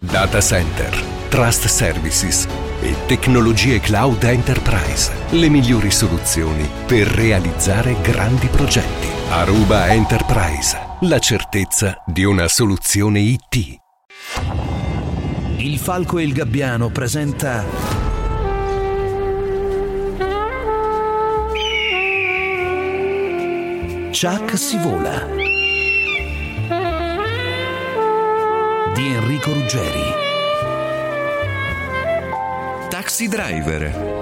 Data center, trust services e tecnologie cloud enterprise. Le migliori soluzioni per realizzare grandi progetti. Aruba Enterprise. La certezza di una soluzione IT. Il Falco e il Gabbiano presenta Chuck si vola di Enrico Ruggeri. Taxi Driver.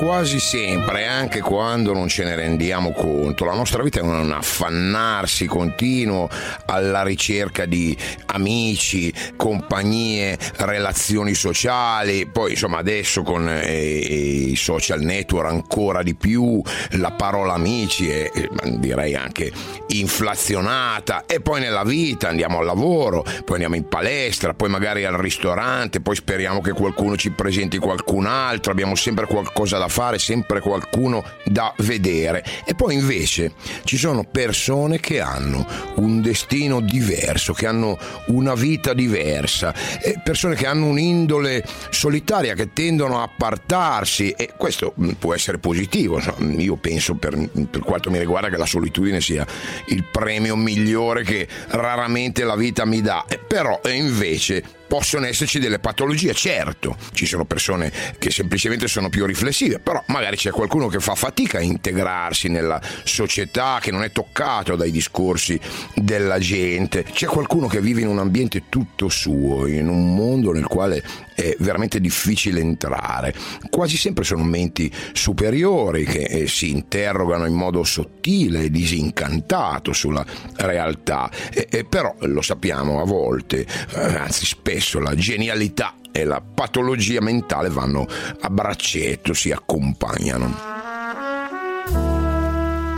Quasi sempre, anche quando non ce ne rendiamo conto, la nostra vita è un affannarsi continuo alla ricerca di amici, compagnie, relazioni sociali, poi insomma adesso con eh, i social network ancora di più, la parola amici è direi anche inflazionata. E poi nella vita andiamo al lavoro, poi andiamo in palestra, poi magari al ristorante, poi speriamo che qualcuno ci presenti qualcun altro, abbiamo sempre qualcosa da fare, sempre qualcuno da vedere. E poi invece ci sono persone che hanno un destino diverso, che hanno una vita diversa, persone che hanno un'indole solitaria, che tendono a appartarsi e questo mm, può essere positivo. Io penso per, per quanto mi riguarda che la solitudine sia il premio migliore che raramente la vita mi dà, però invece possono esserci delle patologie, certo, ci sono persone che semplicemente sono più riflessive, però magari c'è qualcuno che fa fatica a integrarsi nella società, che non è toccato dai discorsi della gente, c'è qualcuno che vive in un ambiente tutto suo, in un mondo nel quale è veramente difficile entrare. Quasi sempre sono menti superiori che eh, si interrogano in modo sottile e disincantato sulla realtà, e, e però lo sappiamo a volte, eh, anzi spesso, spesso la genialità e la patologia mentale vanno a braccetto, si accompagnano.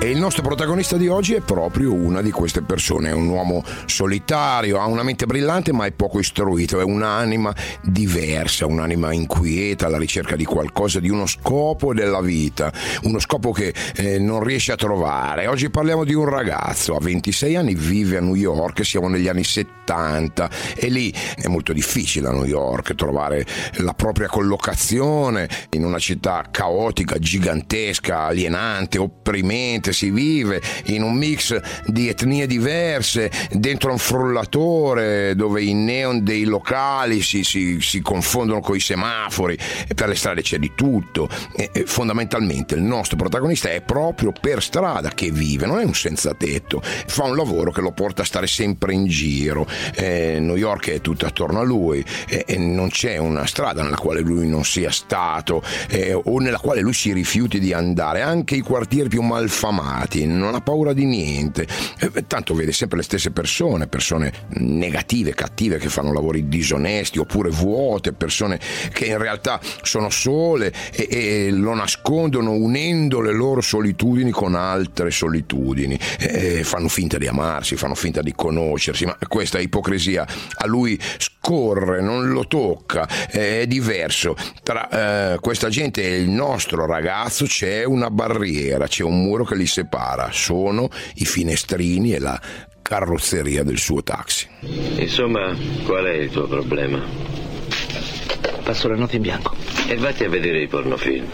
E il nostro protagonista di oggi è proprio una di queste persone, è un uomo solitario, ha una mente brillante ma è poco istruito, è un'anima diversa, un'anima inquieta alla ricerca di qualcosa, di uno scopo della vita, uno scopo che eh, non riesce a trovare. Oggi parliamo di un ragazzo, ha 26 anni, vive a New York, siamo negli anni 70 e lì è molto difficile a New York trovare la propria collocazione in una città caotica, gigantesca, alienante, opprimente si vive in un mix di etnie diverse, dentro un frullatore dove i neon dei locali si, si, si confondono con i semafori, per le strade c'è di tutto. E, e fondamentalmente il nostro protagonista è proprio per strada che vive, non è un senza tetto, fa un lavoro che lo porta a stare sempre in giro. Eh, New York è tutta attorno a lui e, e, non c'è una strada nella quale lui non sia stato eh, o nella quale lui si rifiuti di andare, anche i quartieri più malfamati amati, non ha paura di niente, eh, tanto vede sempre le stesse persone, persone negative, cattive che fanno lavori disonesti oppure vuote, persone che in realtà sono sole e, e lo nascondono unendo le loro solitudini con altre solitudini, e fanno finta di amarsi, fanno finta di conoscersi, ma questa ipocrisia a lui scorre, non lo tocca, è diverso. Tra eh, questa gente e il nostro ragazzo. C'è una barriera, c'è un muro che li separa, sono i finestrini e la carrozzeria del suo taxi. Insomma, qual è il tuo problema? Passo la notte in bianco. E vatti a vedere i pornofilm.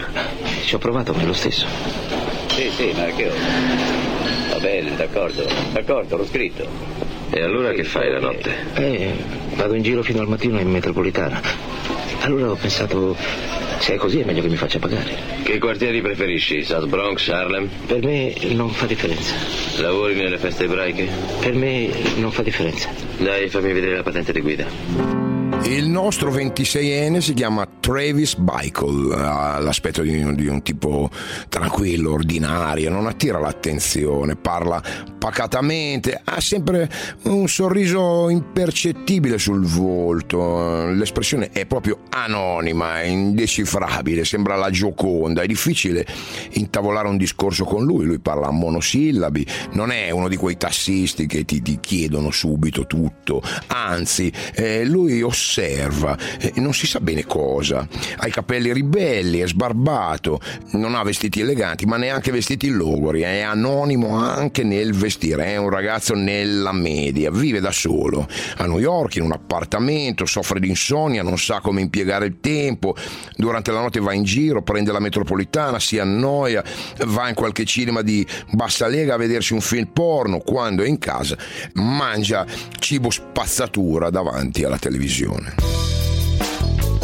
Ci ho provato, ma è lo stesso. Sì, sì, ma che ho? Va bene, d'accordo, d'accordo, l'ho scritto. E allora che fai la notte? Eh, vado in giro fino al mattino in metropolitana. Allora ho pensato, se è così è meglio che mi faccia pagare. Che quartieri preferisci? South Bronx, Harlem? Per me non fa differenza. Lavori nelle feste ebraiche? Per me non fa differenza. Dai, fammi vedere la patente di guida. Il nostro 26enne si chiama Travis Bickle, ha l'aspetto di un, di un, tipo tranquillo, ordinario, non attira l'attenzione, parla pacatamente, ha sempre un sorriso impercettibile sul volto, l'espressione è proprio anonima, è indecifrabile, sembra la gioconda, è difficile intavolare un discorso con lui, lui parla a monosillabi, non è uno di quei tassisti che ti, ti chiedono subito tutto, anzi eh, lui osserva osserva, non si sa bene cosa. Ha i capelli ribelli, è sbarbato, non ha vestiti eleganti, ma neanche vestiti logori, è anonimo anche nel vestire, è un ragazzo nella media, vive da solo. A New York in un appartamento, soffre di insonnia, non sa come impiegare il tempo, durante la notte va in giro, prende la metropolitana, si annoia, va in qualche cinema di bassa lega a vedersi un film porno, quando è in casa mangia cibo spazzatura davanti alla televisione morning.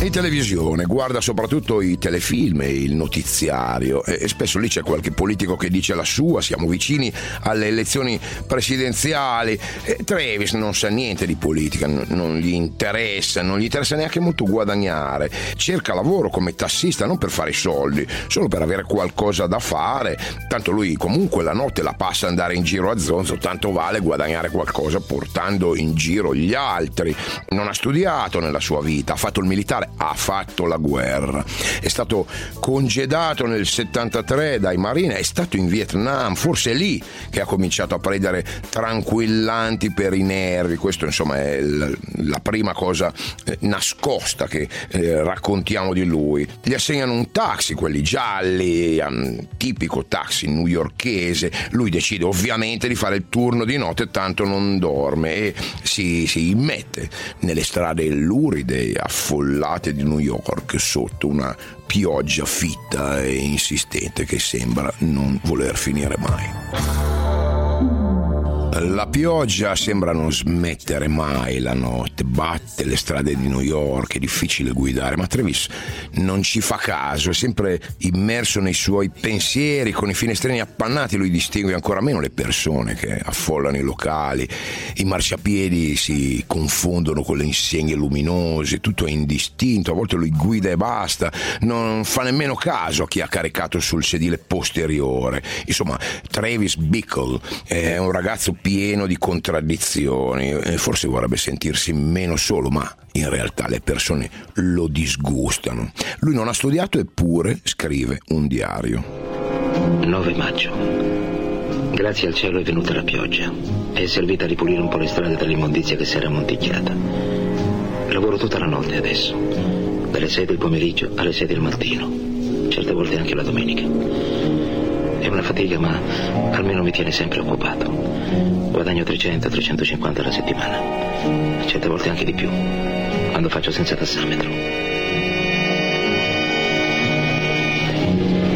In televisione, guarda soprattutto i telefilm e il notiziario e spesso lì c'è qualche politico che dice la sua, siamo vicini alle elezioni presidenziali e Travis non sa niente di politica, non gli interessa, non gli interessa neanche molto guadagnare, cerca lavoro come tassista non per fare i soldi, solo per avere qualcosa da fare, tanto lui comunque la notte la passa andare in giro a zonzo, tanto vale guadagnare qualcosa portando in giro gli altri, non ha studiato nella sua vita, ha fatto il militare, ha fatto la guerra. È stato congedato nel 73 dai Marine, è stato in Vietnam, forse è lì che ha cominciato a prendere tranquillanti per i nervi. Questo insomma è la prima cosa eh, nascosta che eh, raccontiamo di lui. Gli assegnano un taxi, quelli gialli, um, tipico taxi newyorkese. Lui decide ovviamente di fare il turno di notte, tanto non dorme e si, si immette nelle strade luride, affollate strade di New York sotto una pioggia fitta e insistente che sembra non voler finire mai. La pioggia sembra non smettere mai la notte, batte le strade di New York, è difficile guidare, ma Travis non ci fa caso, è sempre immerso nei suoi pensieri, con i finestrini appannati, lui distingue ancora meno le persone che affollano i locali, i marciapiedi si confondono con le insegne luminose, tutto è indistinto, a volte lui guida e basta, non fa nemmeno caso a chi ha caricato sul sedile posteriore. Insomma, Travis Bickle è un ragazzo pieno di contraddizioni, forse vorrebbe sentirsi meno solo, ma in realtà le persone lo disgustano. Lui non ha studiato eppure scrive un diario. 9 maggio. Grazie al cielo è venuta la pioggia. È servita a ripulire un po' le strade dall'immondizia che si era monticchiata. Lavoro tutta la notte adesso, dalle 6 del pomeriggio alle 6 del mattino, certe volte anche la domenica. È una fatica, ma almeno mi tiene sempre occupato. Guadagno 300-350 alla settimana. Certe volte anche di più, quando faccio senza tassametro.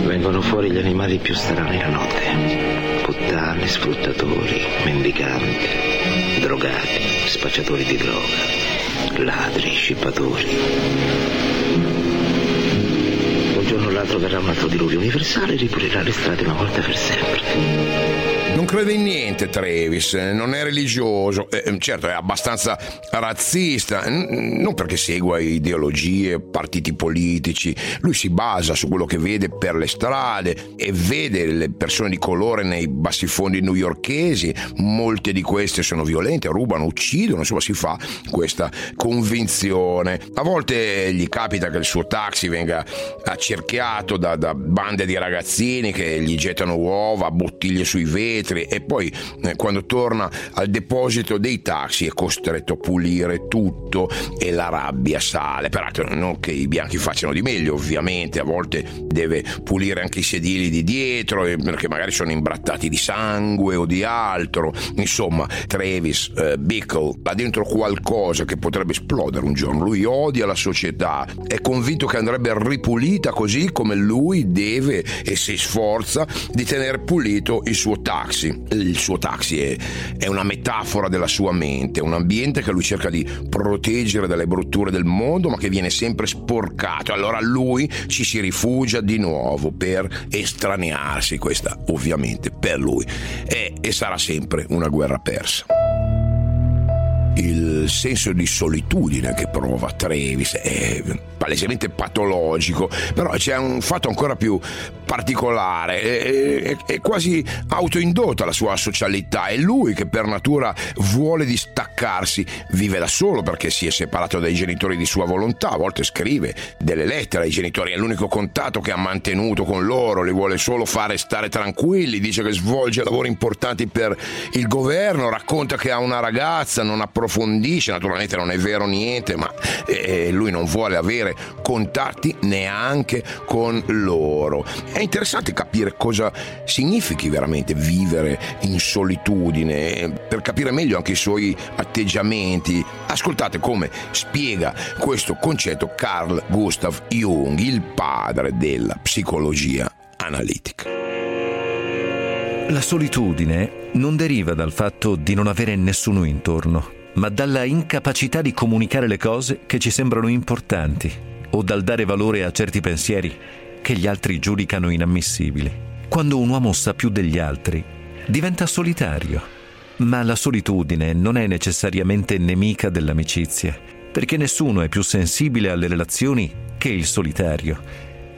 Vengono fuori gli animali più strani la notte. Puttane, sfruttatori, mendicanti, drogati, spacciatori di droga, ladri, scippatori l'altro verrà un altro diluvio universale e ripulirà le strade una volta per sempre. Non crede in niente Travis, non è religioso, eh, certo è abbastanza razzista, non perché segua ideologie, partiti politici, lui si basa su quello che vede per le strade e vede le persone di colore nei bassifondi newyorkesi, molte di queste sono violente, rubano, uccidono, insomma si fa questa convinzione. A volte gli capita che il suo taxi venga accerchiato da, da bande di ragazzini che gli gettano uova, bottiglie sui vetri, vetri e poi eh, quando torna al deposito dei taxi è costretto a pulire tutto e la rabbia sale. Peraltro non che i bianchi facciano di meglio, ovviamente, a volte deve pulire anche i sedili di dietro eh, perché magari sono imbrattati di sangue o di altro. Insomma, Travis eh, Bickle ha dentro qualcosa che potrebbe esplodere un giorno. Lui odia la società, è convinto che andrebbe ripulita così come lui deve e si sforza di tenere pulito il suo taxi taxi. Il suo taxi è, è una metafora della sua mente, un ambiente che lui cerca di proteggere dalle brutture del mondo, ma che viene sempre sporcato. Allora lui ci si rifugia di nuovo per estranearsi. Questa ovviamente per lui è e sarà sempre una guerra persa il senso di solitudine che prova Travis è palesemente patologico, però c'è un fatto ancora più particolare, è, è, è quasi autoindotta la sua socialità, è lui che per natura vuole distaccarsi, vive da solo perché si è separato dai genitori di sua volontà, a volte scrive delle lettere ai genitori, è l'unico contatto che ha mantenuto con loro, li vuole solo fare stare tranquilli, dice che svolge lavori importanti per il governo, racconta che ha una ragazza, non approfonda approfondisce, naturalmente non è vero niente, ma eh, lui non vuole avere contatti neanche con loro. È interessante capire cosa significhi veramente vivere in solitudine, per capire meglio anche i suoi atteggiamenti. Ascoltate come spiega questo concetto Carl Gustav Jung, il padre della psicologia analitica. La solitudine non deriva dal fatto di non avere nessuno intorno, ma dalla incapacità di comunicare le cose che ci sembrano importanti o dal dare valore a certi pensieri che gli altri giudicano inammissibili. Quando un uomo sa più degli altri, diventa solitario. Ma la solitudine non è necessariamente nemica dell'amicizia, perché nessuno è più sensibile alle relazioni che il solitario.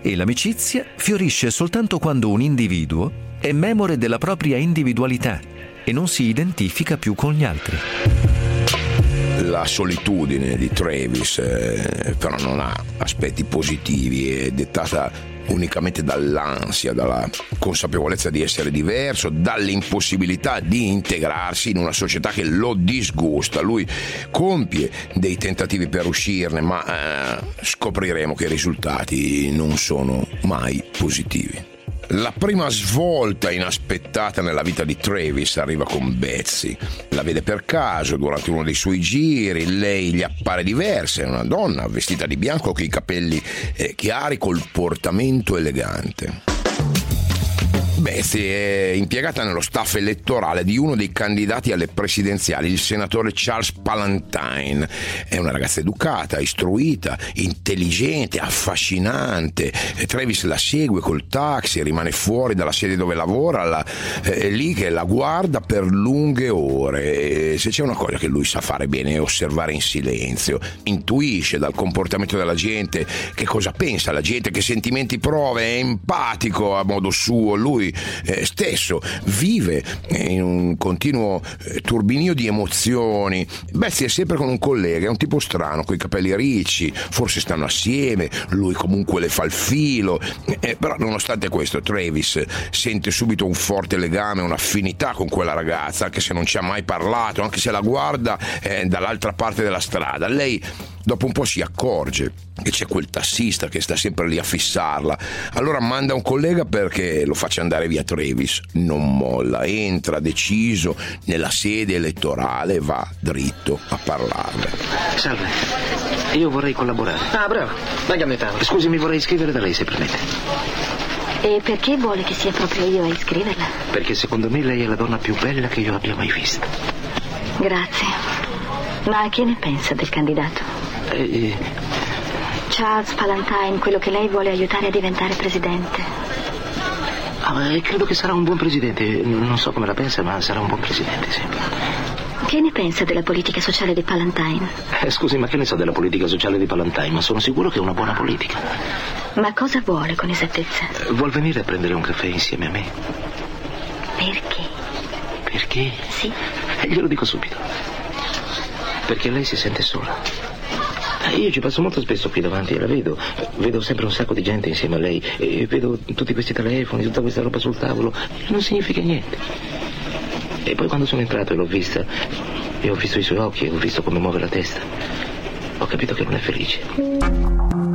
E l'amicizia fiorisce soltanto quando un individuo è memore della propria individualità e non si identifica più con gli altri. La solitudine di Travis eh, però non ha aspetti positivi, è dettata unicamente dall'ansia, dalla consapevolezza di essere diverso, dall'impossibilità di integrarsi in una società che lo disgusta. Lui compie dei tentativi per uscirne, ma eh, scopriremo che i risultati non sono mai positivi. La prima svolta inaspettata nella vita di Travis arriva con Betsy. La vede per caso durante uno dei suoi giri, lei gli appare diversa, è una donna vestita di bianco con i capelli eh, chiari, col portamento elegante. Betsy è impiegata nello staff elettorale di uno dei candidati alle presidenziali, il senatore Charles Palantine. È una ragazza educata, istruita, intelligente, affascinante. Travis la segue col taxi, rimane fuori dalla sede dove lavora, la, è lì che la guarda per lunghe ore. E se c'è una cosa che lui sa fare bene è osservare in silenzio. Intuisce dal comportamento della gente che cosa pensa la gente, che sentimenti prova, è empatico a modo suo. Lui eh, stesso vive in un continuo eh, turbinio di emozioni. Betsy è sempre con un collega, è un tipo strano, con i capelli ricci, forse stanno assieme, lui comunque le fa il filo, eh, però nonostante questo Travis sente subito un forte legame, un'affinità con quella ragazza, anche se non ci ha mai parlato, anche se la guarda eh, dall'altra parte della strada. Lei dopo un po' si accorge che c'è quel tassista che sta sempre lì a fissarla. Allora manda un collega perché lo faccia andare via Trevis. Non molla, entra deciso nella sede elettorale e va dritto a parlarle. Salve, io vorrei collaborare. Ah, bravo, venga a me. Scusi, mi vorrei iscrivere da lei, se permette. E perché vuole che sia proprio io a iscriverla? Perché secondo me lei è la donna più bella che io abbia mai visto. Grazie. Ma che ne pensa del candidato? Eh, Charles Palantine, quello che lei vuole aiutare a diventare presidente. ah, eh, credo che sarà un buon presidente. Non so come la pensa, ma sarà un buon presidente, sì. Che ne pensa della politica sociale di Palantine? Eh, scusi, ma che ne so della politica sociale di Palantine? Ma sono sicuro che è una buona politica. Ma cosa vuole con esattezza? Eh, Vuol venire a prendere un caffè insieme a me? Perché? Perché? Sì. Eh, glielo dico subito. Perché lei si sente sola. Eh, Io ci passo molto spesso qui davanti e la vedo. Vedo sempre un sacco di gente insieme a lei. E vedo tutti questi telefoni, tutta questa roba sul tavolo. Non significa niente. E poi quando sono entrato e l'ho vista, e ho visto i suoi occhi, e ho visto come muove la testa, ho capito che non è felice.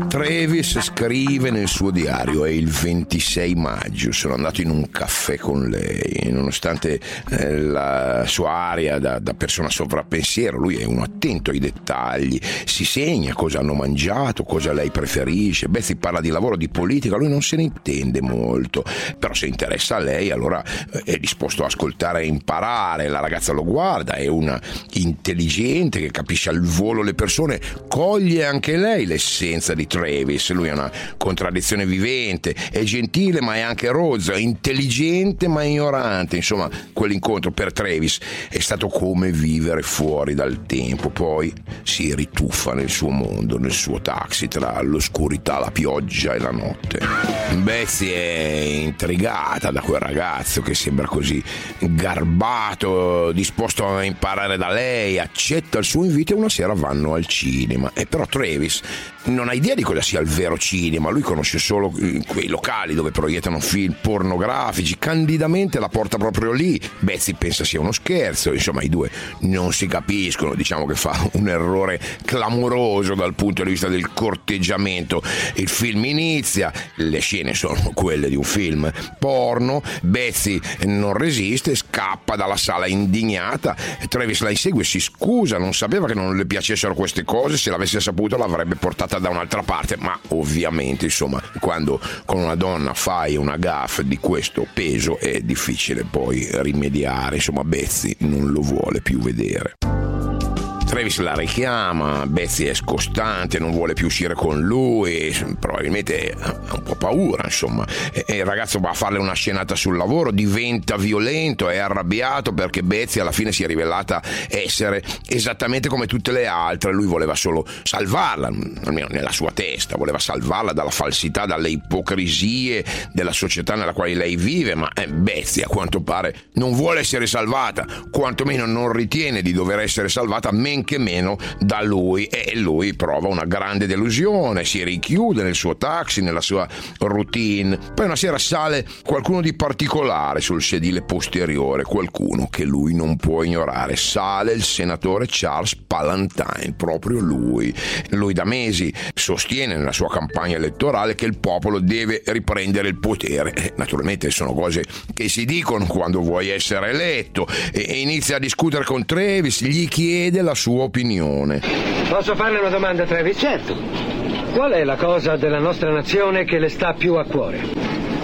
Travis scrive nel suo diario è il 26 maggio sono andato in un caffè con lei nonostante eh, la sua aria da, da persona sovrappensiero lui è uno attento ai dettagli si segna cosa hanno mangiato cosa lei preferisce Betsy parla di lavoro di politica lui non se ne intende molto però se interessa a lei allora eh, è disposto a ascoltare e imparare la ragazza lo guarda è una intelligente che capisce al volo le persone coglie anche lei l'essenza di Travis, lui è una contraddizione vivente, è gentile ma è anche rozzo, è intelligente ma ignorante, insomma quell'incontro per Travis è stato come vivere fuori dal tempo, poi si rituffa nel suo mondo, nel suo taxi tra l'oscurità, la pioggia e la notte. Betsy è intrigata da quel ragazzo che sembra così garbato, disposto a imparare da lei, accetta il suo invito e una sera vanno al cinema. E però Travis non ha idea di cosa sia il vero cinema, lui conosce solo eh, quei locali dove proiettano film pornografici, candidamente la porta proprio lì. Bezzi pensa sia uno scherzo, insomma i due non si capiscono, diciamo che fa un errore clamoroso dal punto di vista del corteggiamento. Il film inizia, le scene sono quelle di un film porno, Bezzi non resiste, scappa dalla sala indignata, Travis la insegue, si scusa, non sapeva che non le piacessero queste cose, se l'avesse saputo l'avrebbe portata da un'altra parte, ma ovviamente insomma quando con una donna fai una gaff di questo peso è difficile poi rimediare, insomma Bezzi non lo vuole più vedere. Travis la richiama, Betsy è scostante, non vuole più uscire con lui, probabilmente ha un po' paura, insomma. E il ragazzo va a farle una scenata sul lavoro, diventa violento, è arrabbiato perché Betsy alla fine si è rivelata essere esattamente come tutte le altre, lui voleva solo salvarla, almeno nella sua testa, voleva salvarla dalla falsità, dalle ipocrisie della società nella quale lei vive, ma eh, Betsy a quanto pare non vuole essere salvata, quantomeno non ritiene di dover essere salvata, men che meno da lui e lui prova una grande delusione, si richiude nel suo taxi, nella sua routine. Poi una sera sale qualcuno di particolare sul sedile posteriore, qualcuno che lui non può ignorare. Sale il senatore Charles Palantine, proprio lui. Lui da mesi sostiene nella sua campagna elettorale che il popolo deve riprendere il potere. Eh, naturalmente sono cose che si dicono quando vuoi essere eletto e inizia a discutere con Travis, gli chiede la sua sua opinione. Posso farle una domanda, Travis? Certo. Qual è la cosa della nostra nazione che le sta più a cuore?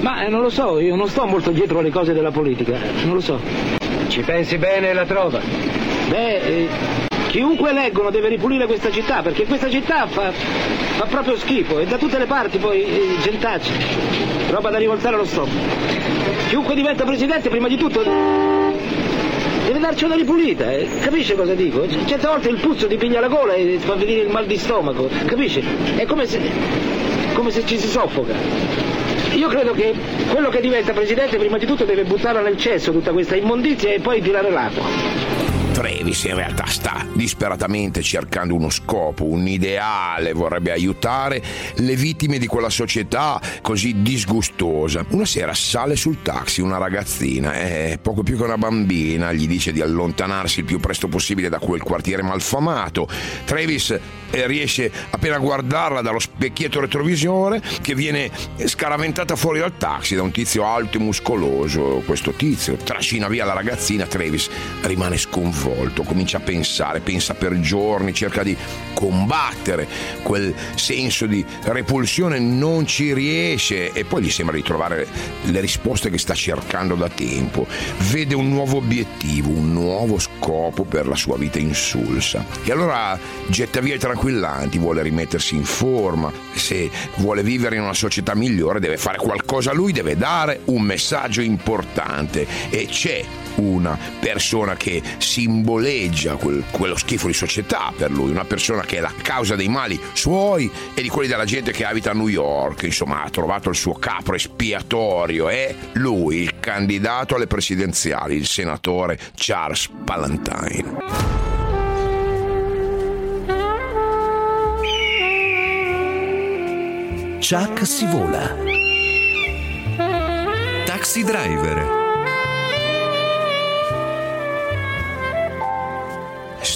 Ma eh, non lo so, io non sto molto dietro alle cose della politica, non lo so. Ci pensi bene e la trova? Beh, eh, chiunque eleggono deve ripulire questa città, perché questa città fa, fa proprio schifo e da tutte le parti poi eh, gentacci. Roba da rivoltare lo stomaco. Chiunque diventa presidente, prima di tutto deve darci una ripulita, eh? capisce cosa dico? Certe volte il puzzo ti piglia la gola e ti fa venire il mal di stomaco, capisce? È come se, come se ci si soffoca. Io credo che quello che diventa presidente prima di tutto deve buttarla nel cesso tutta questa immondizia e poi tirare l'acqua. Trevis in realtà sta disperatamente cercando uno scopo, un ideale, vorrebbe aiutare le vittime di quella società così disgustosa. Una sera sale sul taxi una ragazzina, è poco più che una bambina, gli dice di allontanarsi il più presto possibile da quel quartiere malfamato. Travis eh, riesce appena a guardarla dallo specchietto retrovisore che viene scaraventata fuori dal taxi da un tizio alto e muscoloso. Questo tizio trascina via la ragazzina, Travis rimane sconvolto sconvolto, comincia a pensare, pensa per giorni, cerca di combattere quel senso di repulsione, non ci riesce e poi gli sembra di trovare le risposte che sta cercando da tempo. Vede un nuovo obiettivo, un nuovo scopo per la sua vita insulsa. E allora getta via i tranquillanti, vuole rimettersi in forma, se vuole vivere in una società migliore deve fare qualcosa lui, deve dare un messaggio importante e c'è una persona che simboleggia quel, quello schifo di società per lui, una persona che è la causa dei mali suoi e di quelli della gente che abita a New York, insomma ha trovato il suo capo espiatorio, è lui, il candidato alle presidenziali, il senatore Charles Palantine. Chuck si vola. Taxi Driver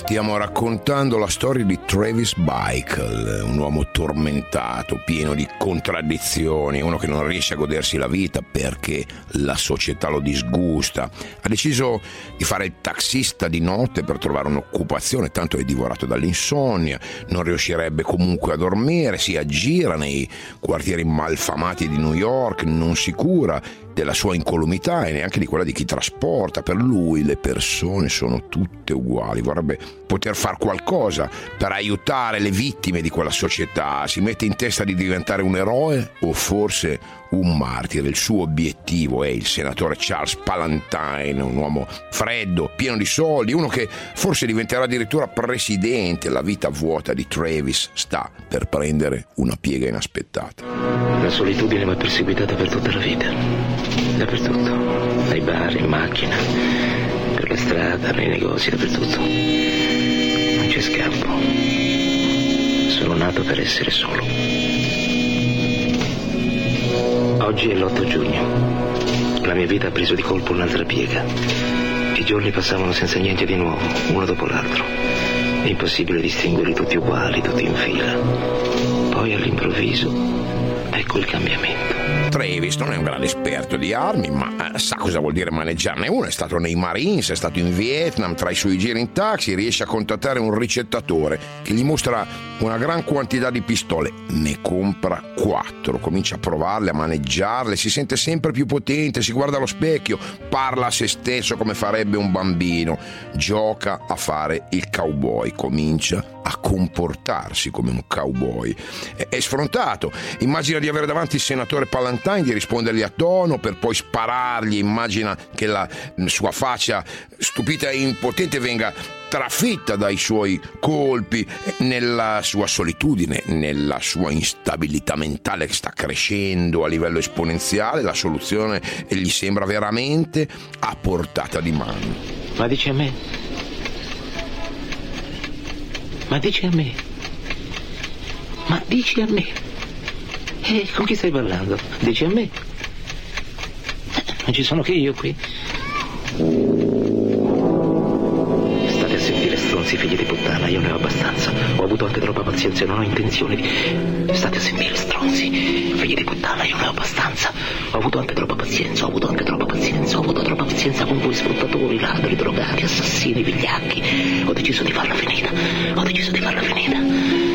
Stiamo raccontando la storia di Travis Bikel, un uomo tormentato, pieno di contraddizioni, uno che non riesce a godersi la vita perché la società lo disgusta. Ha deciso di fare il taxista di notte per trovare un'occupazione, tanto è divorato dall'insonnia, non riuscirebbe comunque a dormire, si aggira nei quartieri malfamati di New York, non si cura della sua incolumità e neanche di quella di chi trasporta. Per lui le persone sono tutte uguali, vorrebbe poter fare qualcosa per aiutare le vittime di quella società. Si mette in testa di diventare un eroe o forse un martire. Il suo obiettivo è il senatore Charles Palantine, un uomo freddo, pieno di soldi, uno che forse diventerà addirittura presidente. La vita vuota di Travis sta per prendere una piega inaspettata. La solitudine mi ha perseguitata per tutta la vita dappertutto, nei bar, in macchina, per la strada, nei negozi, dappertutto. Non c'è scampo. Sono nato per essere solo. Oggi è l'8 giugno. La mia vita ha preso di colpo un'altra piega. I giorni passavano senza niente di nuovo, uno dopo l'altro. È impossibile distinguerli tutti uguali, tutti in fila. Poi all'improvviso, ecco il cambiamento. Travis non è un grande esperto di armi, ma eh, sa cosa vuol dire maneggiarne uno. È stato nei Marines, è stato in Vietnam, tra i suoi giri in taxi riesce a contattare un ricettatore che gli mostra una gran quantità di pistole. Ne compra quattro, comincia a provarle, a maneggiarle, si sente sempre più potente, si guarda allo specchio, parla a se stesso come farebbe un bambino, gioca a fare il cowboy, comincia a comportarsi come un cowboy. È, è sfrontato, immagina di avere davanti il senatore Palantine, di rispondergli a tono per poi sparargli, immagina che la sua faccia stupita e impotente venga trafitta dai suoi colpi, nella sua solitudine, nella sua instabilità mentale che sta crescendo a livello esponenziale, la soluzione gli sembra veramente a portata di mano. Ma dice a me, ma dici a me. Ma dici a me. Eh, con chi stai parlando? Dici a me. Eh, non ci sono che io qui. Stronzi figli di puttana, io ne ho abbastanza. Ho avuto anche troppa pazienza e non ho intenzione di. State a sentire stronzi figli di puttana, io ne ho abbastanza. Ho avuto anche troppa pazienza, ho avuto anche troppa pazienza, ho avuto troppa pazienza con voi sfruttatori, ladri, drogati, assassini, vigliacchi. Ho deciso di farla finita. Ho deciso di farla finita.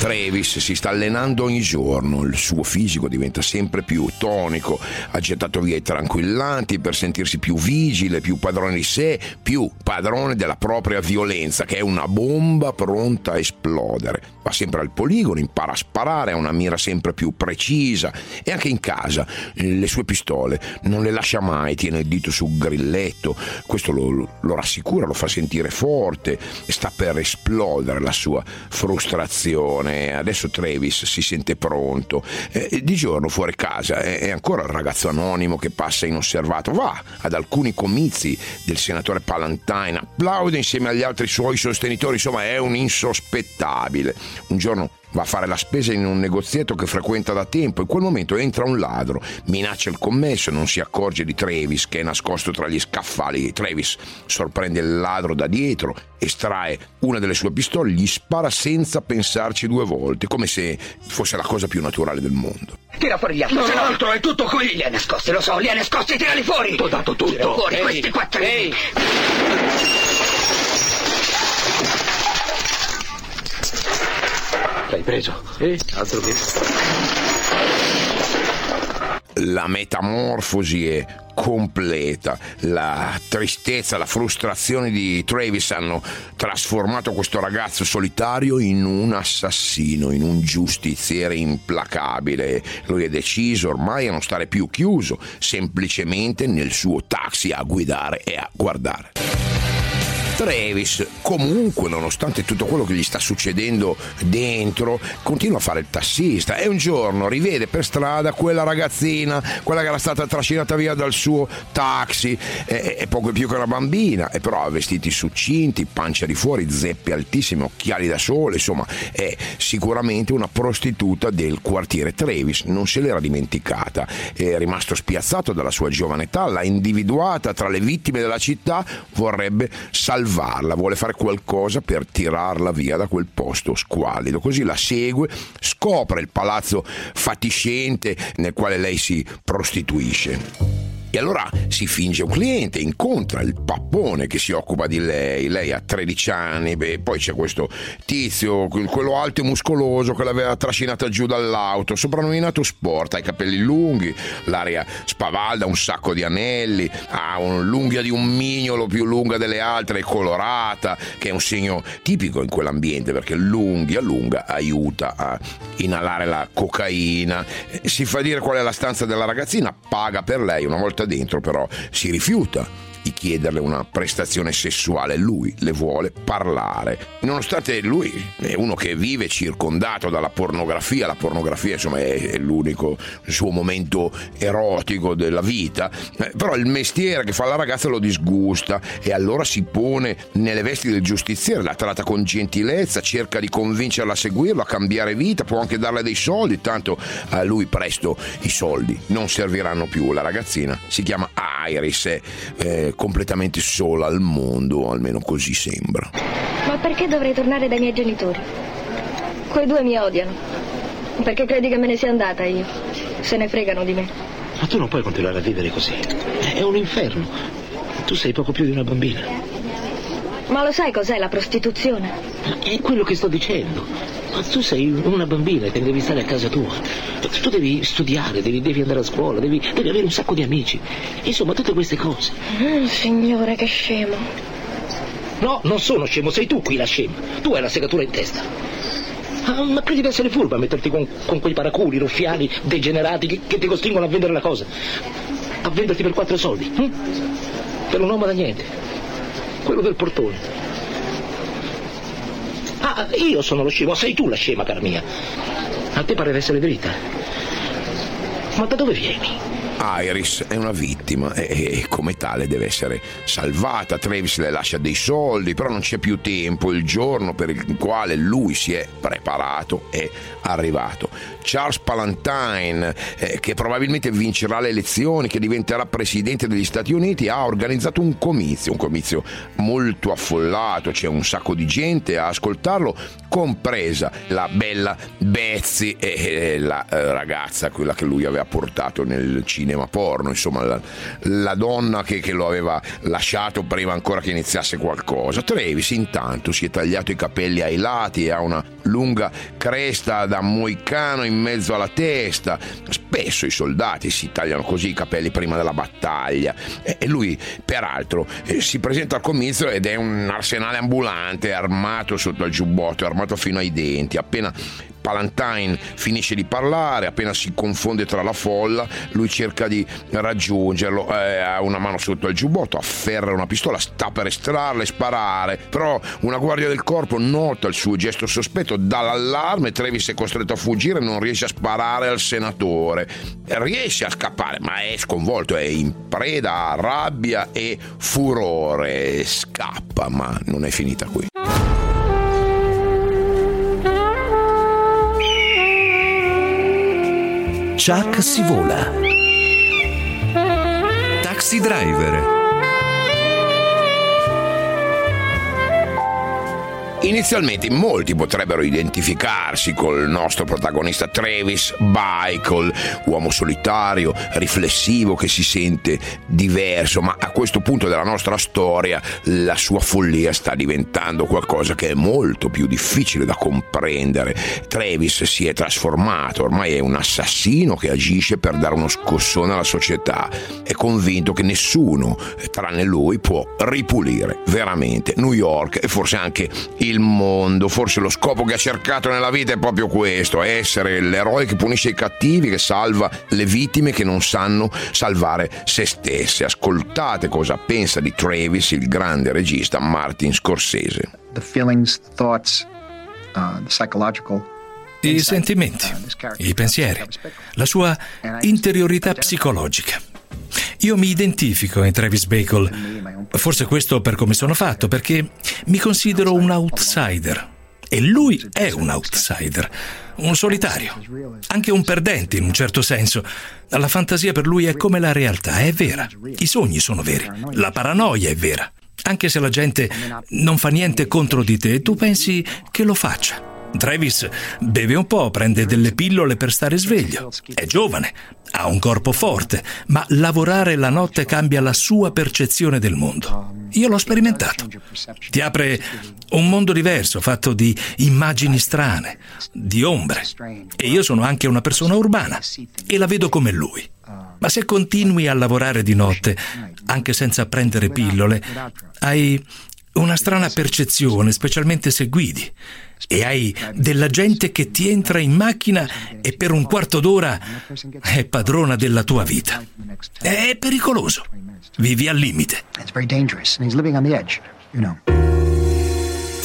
Travis si sta allenando ogni giorno, il suo fisico diventa sempre più tonico, ha gettato via i tranquillanti per sentirsi più vigile, più padrone di sé, più padrone della propria violenza, che è una bomba pronta a esplodere. Va sempre al poligono, impara a sparare, ha una mira sempre più precisa e anche in casa le sue pistole non le lascia mai, tiene il dito sul grilletto, questo lo, lo rassicura, lo fa sentire forte, sta per esplodere la sua frustrazione adesso Travis si sente pronto. Eh, di giorno fuori casa è ancora il ragazzo anonimo che passa inosservato, va ad alcuni comizi del senatore Palantine, applaude insieme agli altri suoi sostenitori, insomma è un insospettabile. Un giorno va a fare la spesa in un negozietto che frequenta da tempo. In quel momento entra un ladro, minaccia il commesso, non si accorge di Travis che è nascosto tra gli scaffali. Travis sorprende il ladro da dietro, estrae una delle sue pistole, gli spara senza pensarci due volte, come se fosse la cosa più naturale del mondo. Tira fuori gli altri. Non altro, è tutto qui. Li ha nascosti, lo so, li ha nascosti, tirali fuori. T'ho dato tutto. Tira fuori Ehi. questi quattro. Ehi. L'hai preso? Eh, altro che. La metamorfosi è completa. La tristezza, la frustrazione di Travis hanno trasformato questo ragazzo solitario in un assassino, in un giustiziere implacabile. Lui è deciso ormai a non stare più chiuso, semplicemente nel suo taxi a guidare e a guardare. Travis, comunque, nonostante tutto quello che gli sta succedendo dentro, continua a fare il tassista e un giorno rivede per strada quella ragazzina, quella che era stata trascinata via dal suo taxi, è, è poco più che una bambina, e però ha vestiti succinti, pancia di fuori, zeppe altissime, occhiali da sole, insomma, è sicuramente una prostituta del quartiere. Travis non se l'era dimenticata, è rimasto spiazzato dalla sua giovane età, l'ha individuata tra le vittime della città, vorrebbe salvare salvarla, vuole fare qualcosa per tirarla via da quel posto squallido. Così la segue, scopre il palazzo fatiscente nel quale lei si prostituisce. E allora si finge un cliente, incontra il pappone che si occupa di lei, lei ha 13 anni, beh, poi c'è questo tizio, quello alto e muscoloso che l'aveva trascinata giù dall'auto, soprannominato sport, ha i capelli lunghi, l'aria spavalda, un sacco di anelli, ha un'unghia di un mignolo più lunga delle altre, colorata, che è un segno tipico in quell'ambiente perché l'unghia lunga aiuta a inalare la cocaina. Si fa dire qual è la stanza della ragazzina, paga per lei una volta dentro però si rifiuta di chiederle una prestazione sessuale, lui le vuole parlare. Nonostante lui è uno che vive circondato dalla pornografia, la pornografia insomma è, l'unico suo momento erotico della vita, eh, però il mestiere che fa la ragazza lo disgusta e allora si pone nelle vesti del giustiziere, la tratta con gentilezza, cerca di convincerla a seguirlo, a cambiare vita, può anche darle dei soldi, tanto a lui presto i soldi non serviranno più. La ragazzina si chiama Iris, è eh, completamente sola al mondo, almeno così sembra. Ma perché dovrei tornare dai miei genitori? Quei due mi odiano. Perché credi che me ne sia andata io? Se ne fregano di me. Ma tu non puoi continuare a vivere così. È un inferno. Tu sei poco più di una bambina. Ma lo sai cos'è la prostituzione? È quello che sto dicendo. Ma tu sei una bambina e devi stare a casa tua. Tu devi studiare, devi, devi andare a scuola, devi, devi, avere un sacco di amici. Insomma, tutte queste cose. Mm, signore, che scemo. No, non sono scemo, sei tu qui la scema. Tu hai la segatura in testa. Ah, ma credi di essere furba a metterti con, con, quei paraculi, ruffiani, degenerati che, che, ti costringono a vendere la cosa? A venderti per quattro soldi? Hm? Per un uomo da niente. Quello del portone. Io sono lo scemo, sei tu la scema, cara mia. A te pare essere dritta. Ma da dove vieni? Iris è una vittima e, e, come tale deve essere salvata. Travis le lascia dei soldi, però non c'è più tempo. Il giorno per il quale lui si è preparato è arrivato. Charles Palantine, eh, che probabilmente vincerà le elezioni, che diventerà presidente degli Stati Uniti, ha organizzato un comizio, un comizio molto affollato, c'è un sacco di gente a ascoltarlo, compresa la bella Betsy e, e la eh, ragazza, quella che lui aveva portato nel cinema porno, insomma la, la donna che, che, lo aveva lasciato prima ancora che iniziasse qualcosa. Travis intanto si è tagliato i capelli ai lati e ha una lunga cresta da moicano in mezzo alla testa. Spesso i soldati si tagliano così i capelli prima della battaglia e lui peraltro eh, si presenta al comizio ed è un arsenale ambulante armato sotto il giubbotto, armato fino ai denti. Appena Palantine finisce di parlare, appena si confonde tra la folla, lui cerca di raggiungerlo, eh, ha una mano sotto il giubbotto, afferra una pistola, sta per estrarla e sparare, però una guardia del corpo nota il suo gesto sospetto, dà l'allarme, Travis è costretto a fuggire, non riesce a sparare al senatore, riesce a scappare, ma è sconvolto, è in preda a rabbia e furore, scappa, ma non è finita qui. Chuck si vola. Taxi Driver. Inizialmente in molti potrebbero identificarsi col nostro protagonista Travis Bickle, uomo solitario, riflessivo che si sente diverso, ma a questo punto della nostra storia la sua follia sta diventando qualcosa che è molto più difficile da comprendere. Travis si è trasformato, ormai è un assassino che agisce per dare uno scossone alla società. È convinto che nessuno, tranne lui, può ripulire veramente New York e forse anche il il mondo. Forse lo scopo che ha cercato nella vita è proprio questo, essere l'eroe che punisce i cattivi, che salva le vittime che non sanno salvare se stesse. Ascoltate cosa pensa di Travis il grande regista Martin Scorsese. The feelings, thoughts, uh, the psychological i sentimenti, i pensieri, la sua interiorità psicologica. Io mi identifico in Travis Bacon, forse questo per come sono fatto, perché mi considero un outsider. E lui è un outsider, un solitario, anche un perdente in un certo senso. La fantasia per lui è come la realtà, è vera. I sogni sono veri, la paranoia è vera. Anche se la gente non fa niente contro di te, tu pensi che lo faccia. Travis beve un po', prende delle pillole per stare sveglio. È giovane, ha un corpo forte, ma lavorare la notte cambia la sua percezione del mondo. Io l'ho sperimentato. Ti apre un mondo diverso, fatto di immagini strane, di ombre. E io sono anche una persona urbana e la vedo come lui. Ma se continui a lavorare di notte, anche senza prendere pillole, hai una strana percezione, specialmente se guidi e hai della gente che ti entra in macchina e per un quarto d'ora è padrona della tua vita. È pericoloso. vivi al limite. It's very dangerous, and he's living.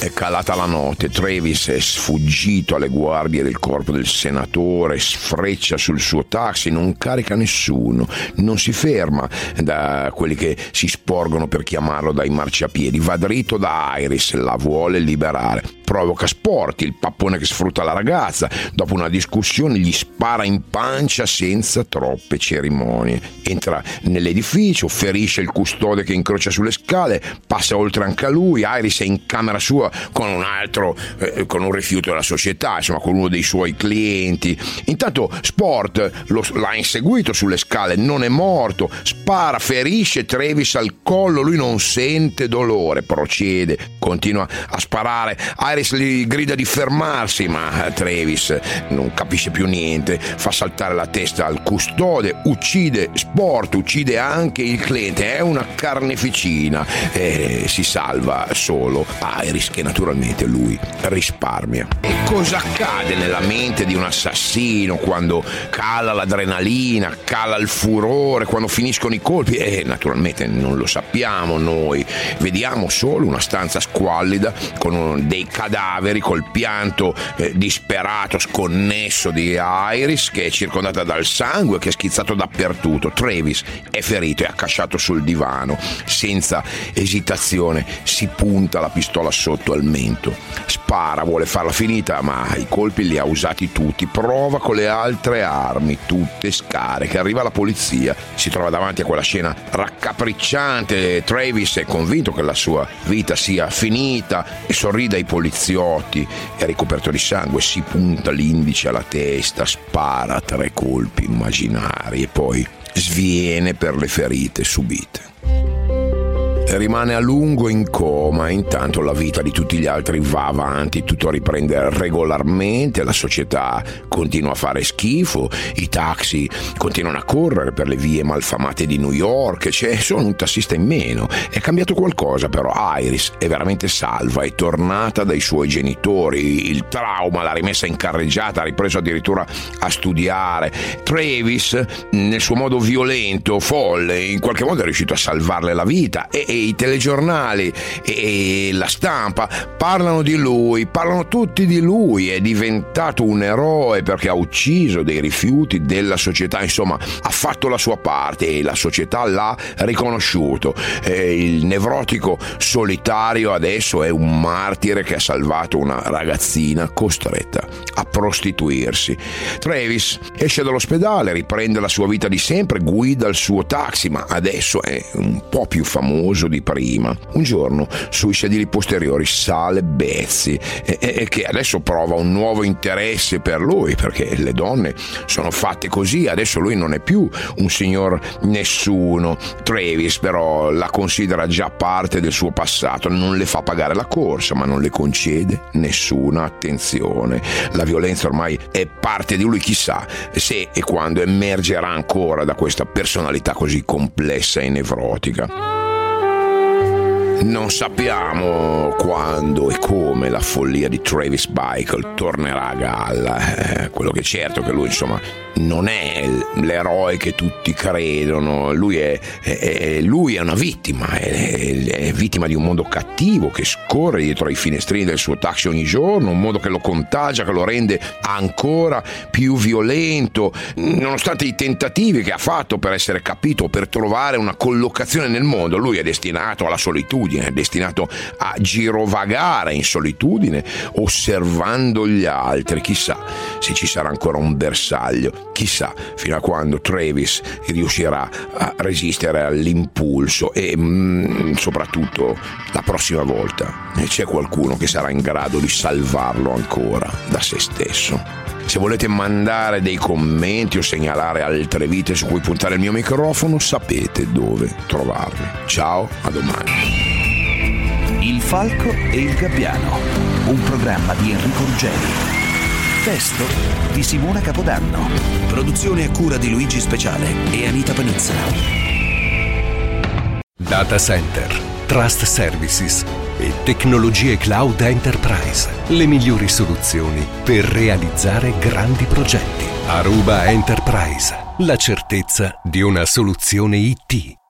È calata la notte, Travis è sfuggito alle guardie del corpo del senatore, sfreccia sul suo taxi, non carica nessuno, non si ferma da quelli che si sporgono per chiamarlo dai marciapiedi, va dritto da Iris, la vuole liberare. Provoca sporti, il pappone che sfrutta la ragazza, dopo una discussione gli spara in pancia senza troppe cerimonie. Entra nell'edificio, ferisce il custode che incrocia sulle scale, passa oltre anche a lui, Iris è in camera sua con un altro, eh, con un rifiuto della società, insomma con uno dei suoi clienti. Intanto Sport lo, l'ha inseguito sulle scale, non è morto, spara, ferisce Travis al collo, lui non sente dolore, procede, continua a sparare. Iris gli grida di fermarsi, ma Travis non capisce più niente, fa saltare la testa al custode, uccide Sport, uccide anche il cliente, è una carneficina e si salva solo Iris che naturalmente lui risparmia. E cosa accade nella mente di un assassino quando cala l'adrenalina, cala il furore, quando finiscono i colpi? E naturalmente non lo sappiamo noi, vediamo solo una stanza squallida con dei cadaveri col pianto eh, disperato, sconnesso di Iris che è circondata dal sangue che è schizzato dappertutto. Travis è ferito e accasciato sul divano, senza esitazione si punta la pistola sotto al mento. Spara, vuole farla finita, ma i colpi li ha usati tutti. Prova con le altre armi, tutte scariche. Arriva la polizia, si trova davanti a quella scena raccapricciante. Travis è convinto che la sua vita sia finita e sorride ai poliziotti. È ricoperto di sangue, si punta l'indice alla testa, spara tre colpi immaginari e poi sviene per le ferite subite rimane a lungo in coma, intanto la vita di tutti gli altri va avanti, tutto riprende regolarmente, la società continua a fare schifo, i taxi continuano a correre per le vie malfamate di New York, c'è solo un tassista in meno. È cambiato qualcosa però, Iris è veramente salva, è tornata dai suoi genitori, il trauma l'ha rimessa in carreggiata, ha ripreso addirittura a studiare. Travis, nel suo modo violento, folle, in qualche modo è riuscito a salvarle la vita e, i telegiornali e la stampa parlano di lui, parlano tutti di lui, è diventato un eroe perché ha ucciso dei rifiuti della società, insomma ha fatto la sua parte e la società l'ha riconosciuto. E il nevrotico solitario adesso è un martire che ha salvato una ragazzina costretta a prostituirsi. Travis esce dall'ospedale, riprende la sua vita di sempre, guida il suo taxi, ma adesso è un po' più famoso di prima. Un giorno sui sedili posteriori sale Betsy e, e, che adesso prova un nuovo interesse per lui perché le donne sono fatte così, adesso lui non è più un signor nessuno. Travis però la considera già parte del suo passato, non le fa pagare la corsa ma non le concede nessuna attenzione. La violenza ormai è parte di lui, chissà se e quando emergerà ancora da questa personalità così complessa e nevrotica. Non sappiamo quando e come la follia di Travis Bickle tornerà a galla. Eh, quello che è certo è che lui, insomma, non è l'eroe che tutti credono. Lui è, è, lui è una vittima, è, è, vittima di un mondo cattivo che scorre dietro ai finestrini del suo taxi ogni giorno, un mondo che lo contagia, che lo rende ancora più violento, nonostante i tentativi che ha fatto per essere capito, per trovare una collocazione nel mondo. Lui è destinato alla solitudine solitudine, destinato a girovagare in solitudine, osservando gli altri. Chissà se ci sarà ancora un bersaglio, chissà fino a quando Travis riuscirà a resistere all'impulso e mm, soprattutto la prossima volta c'è qualcuno che sarà in grado di salvarlo ancora da se stesso. Se volete mandare dei commenti o segnalare altre vite su cui puntare il mio microfono, sapete dove trovarmi. Ciao, a domani. Il Falco e il Gabbiano, un programma di Enrico Ruggeri. Testo di Simona Capodanno. Produzione a cura di Luigi Speciale e Anita Panizza. Data Center, Trust Services e tecnologie cloud enterprise. Le migliori soluzioni per realizzare grandi progetti. Aruba Enterprise, la certezza di una soluzione IT.